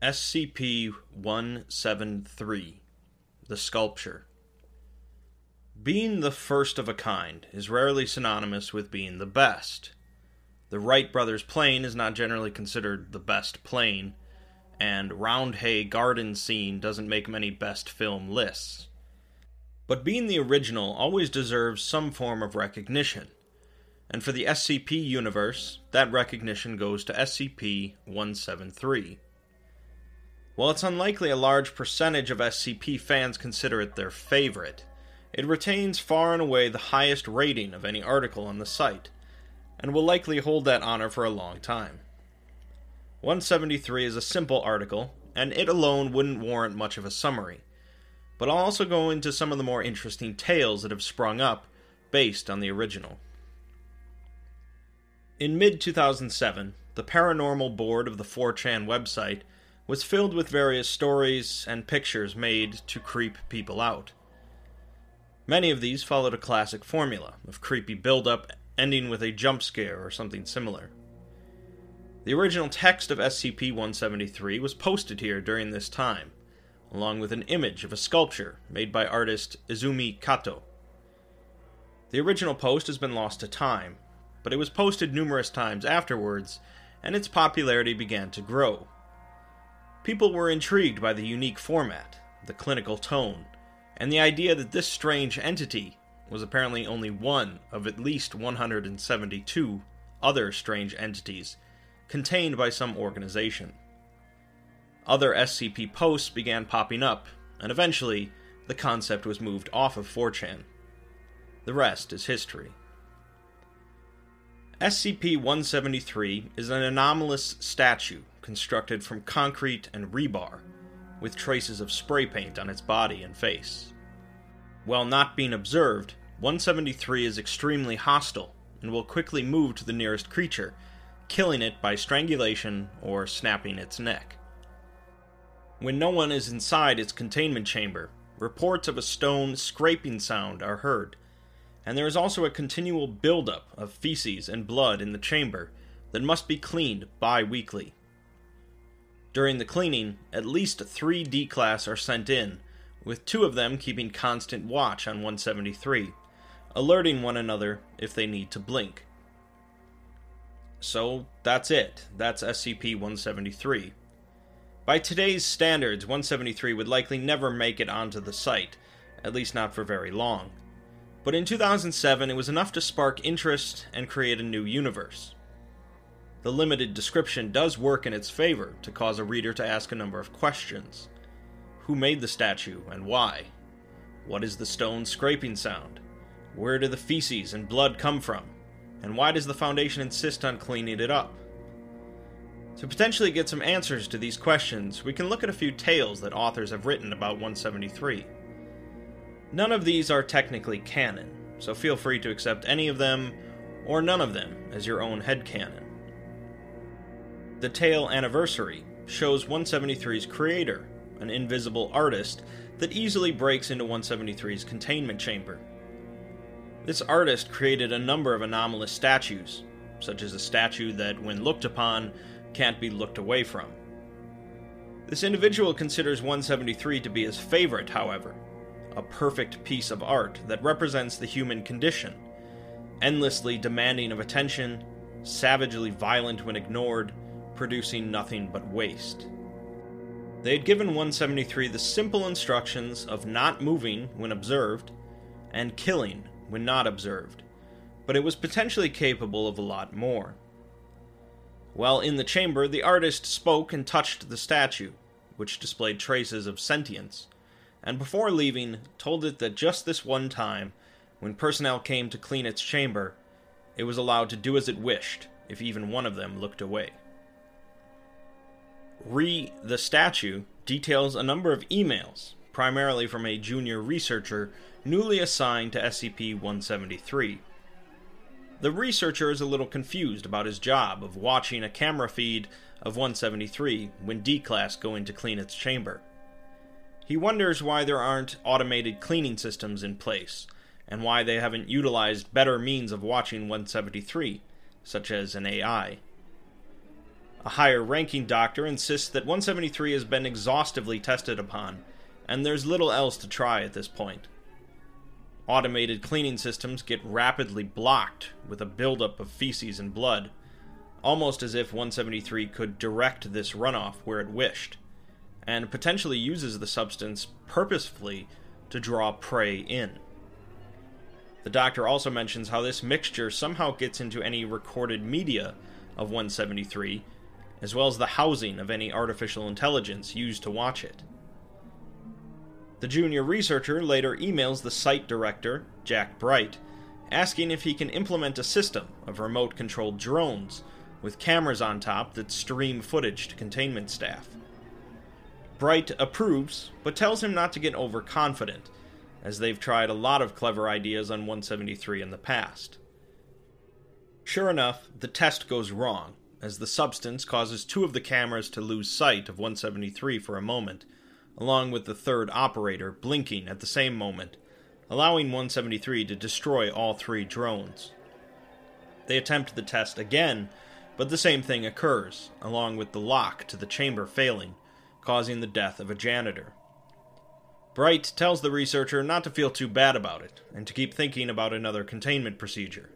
SCP 173 The Sculpture. Being the first of a kind is rarely synonymous with being the best. The Wright brothers' plane is not generally considered the best plane, and Roundhay garden scene doesn't make many best film lists. But being the original always deserves some form of recognition, and for the SCP universe, that recognition goes to SCP 173. While it's unlikely a large percentage of SCP fans consider it their favorite, it retains far and away the highest rating of any article on the site, and will likely hold that honor for a long time. 173 is a simple article, and it alone wouldn't warrant much of a summary, but I'll also go into some of the more interesting tales that have sprung up based on the original. In mid 2007, the Paranormal Board of the 4chan website was filled with various stories and pictures made to creep people out. Many of these followed a classic formula of creepy build-up ending with a jump scare or something similar. The original text of SCP 173 was posted here during this time, along with an image of a sculpture made by artist Izumi Kato. The original post has been lost to time, but it was posted numerous times afterwards, and its popularity began to grow. People were intrigued by the unique format, the clinical tone, and the idea that this strange entity was apparently only one of at least 172 other strange entities contained by some organization. Other SCP posts began popping up, and eventually, the concept was moved off of 4chan. The rest is history. SCP 173 is an anomalous statue constructed from concrete and rebar, with traces of spray paint on its body and face. While not being observed, 173 is extremely hostile and will quickly move to the nearest creature, killing it by strangulation or snapping its neck. When no one is inside its containment chamber, reports of a stone scraping sound are heard, and there is also a continual buildup of feces and blood in the chamber that must be cleaned bi weekly. During the cleaning, at least three D class are sent in, with two of them keeping constant watch on 173, alerting one another if they need to blink. So that's it. That's SCP 173. By today's standards, 173 would likely never make it onto the site, at least not for very long. But in 2007, it was enough to spark interest and create a new universe. The limited description does work in its favor to cause a reader to ask a number of questions. Who made the statue and why? What is the stone scraping sound? Where do the feces and blood come from? And why does the Foundation insist on cleaning it up? To potentially get some answers to these questions, we can look at a few tales that authors have written about 173. None of these are technically canon, so feel free to accept any of them or none of them as your own headcanon. The Tale Anniversary shows 173's creator, an invisible artist that easily breaks into 173's containment chamber. This artist created a number of anomalous statues, such as a statue that, when looked upon, can't be looked away from. This individual considers 173 to be his favorite, however, a perfect piece of art that represents the human condition, endlessly demanding of attention, savagely violent when ignored, producing nothing but waste. They had given 173 the simple instructions of not moving when observed and killing when not observed, but it was potentially capable of a lot more. While in the chamber, the artist spoke and touched the statue, which displayed traces of sentience, and before leaving, told it that just this one time, when personnel came to clean its chamber, it was allowed to do as it wished if even one of them looked away. Re the Statue details a number of emails, primarily from a junior researcher newly assigned to SCP 173. The researcher is a little confused about his job of watching a camera feed of 173 when D Class go in to clean its chamber. He wonders why there aren't automated cleaning systems in place, and why they haven't utilized better means of watching 173, such as an AI. A higher ranking doctor insists that 173 has been exhaustively tested upon, and there's little else to try at this point. Automated cleaning systems get rapidly blocked with a buildup of feces and blood, almost as if 173 could direct this runoff where it wished, and potentially uses the substance purposefully to draw prey in. The doctor also mentions how this mixture somehow gets into any recorded media of 173, as well as the housing of any artificial intelligence used to watch it. The junior researcher later emails the site director, Jack Bright, asking if he can implement a system of remote controlled drones with cameras on top that stream footage to containment staff. Bright approves, but tells him not to get overconfident, as they've tried a lot of clever ideas on 173 in the past. Sure enough, the test goes wrong, as the substance causes two of the cameras to lose sight of 173 for a moment along with the third operator blinking at the same moment, allowing 173 to destroy all three drones. They attempt the test again, but the same thing occurs, along with the lock to the chamber failing, causing the death of a janitor. Bright tells the researcher not to feel too bad about it, and to keep thinking about another containment procedure.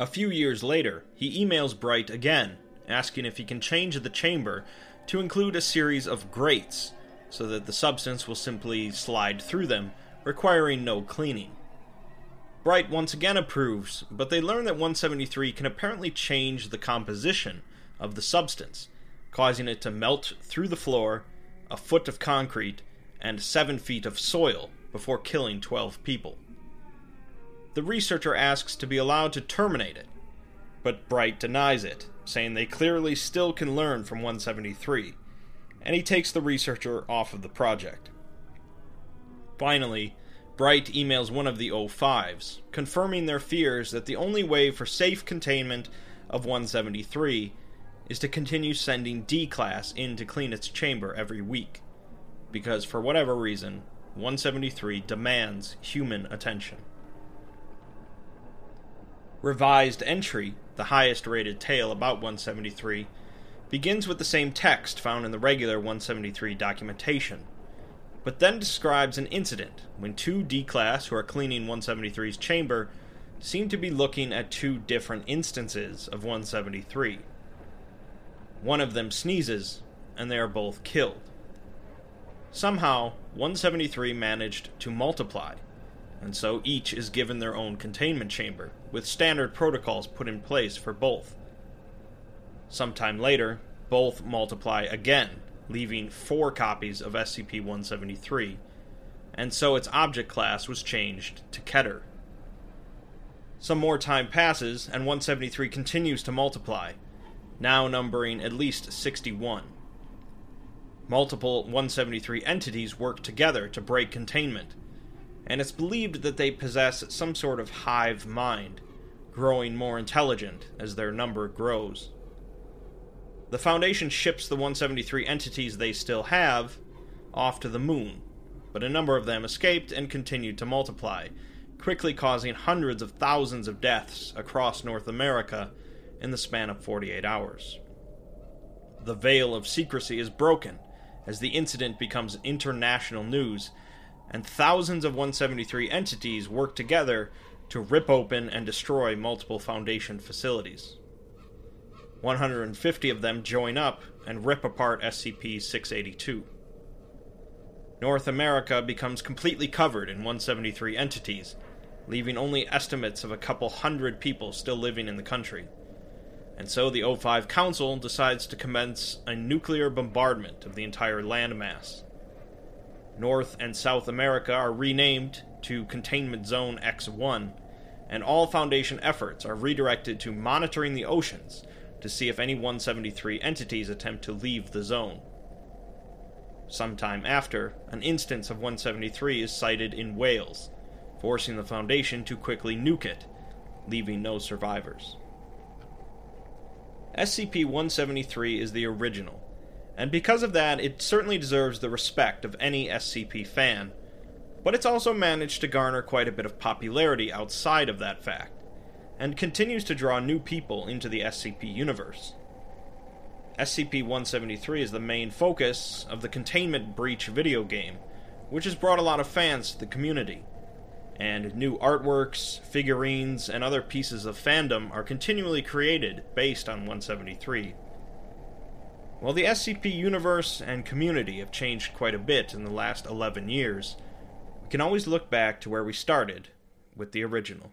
A few years later, he emails Bright again, asking if he can change the chamber to include a series of grates so that the substance will simply slide through them, requiring no cleaning. Bright once again approves, but they learn that 173 can apparently change the composition of the substance, causing it to melt through the floor, a foot of concrete, and seven feet of soil before killing 12 people. The researcher asks to be allowed to terminate it, but Bright denies it, saying they clearly still can learn from 173, and he takes the researcher off of the project. Finally, Bright emails one of the O5s, confirming their fears that the only way for safe containment of 173 is to continue sending D Class in to clean its chamber every week, because for whatever reason, 173 demands human attention. Revised Entry, the highest rated tale about 173, begins with the same text found in the regular 173 documentation, but then describes an incident when two D class who are cleaning 173's chamber seem to be looking at two different instances of 173. One of them sneezes, and they are both killed. Somehow, 173 managed to multiply, and so each is given their own containment chamber, with standard protocols put in place for both. Sometime later, both multiply again, leaving four copies of SCP 173, and so its object class was changed to Keter. Some more time passes, and 173 continues to multiply, now numbering at least 61. Multiple 173 entities work together to break containment, and it's believed that they possess some sort of hive mind, growing more intelligent as their number grows. The Foundation ships the 173 entities they still have off to the moon, but a number of them escaped and continued to multiply, quickly causing hundreds of thousands of deaths across North America in the span of 48 hours. The veil of secrecy is broken as the incident becomes international news, and thousands of 173 entities work together to rip open and destroy multiple Foundation facilities. 150 of them join up and rip apart SCP 682. North America becomes completely covered in 173 entities, leaving only estimates of a couple hundred people still living in the country. And so the O5 Council decides to commence a nuclear bombardment of the entire landmass. North and South America are renamed to Containment Zone X1, and all Foundation efforts are redirected to monitoring the oceans to see if any 173 entities attempt to leave the zone. Sometime after, an instance of 173 is sighted in Wales, forcing the Foundation to quickly nuke it, leaving no survivors. SCP 173 is the original, and because of that, it certainly deserves the respect of any SCP fan, but it's also managed to garner quite a bit of popularity outside of that fact and continues to draw new people into the SCP universe. SCP 173 is the main focus of the Containment Breach video game, which has brought a lot of fans to the community. And new artworks, figurines, and other pieces of fandom are continually created based on 173. While the SCP universe and community have changed quite a bit in the last 11 years, we can always look back to where we started with the original.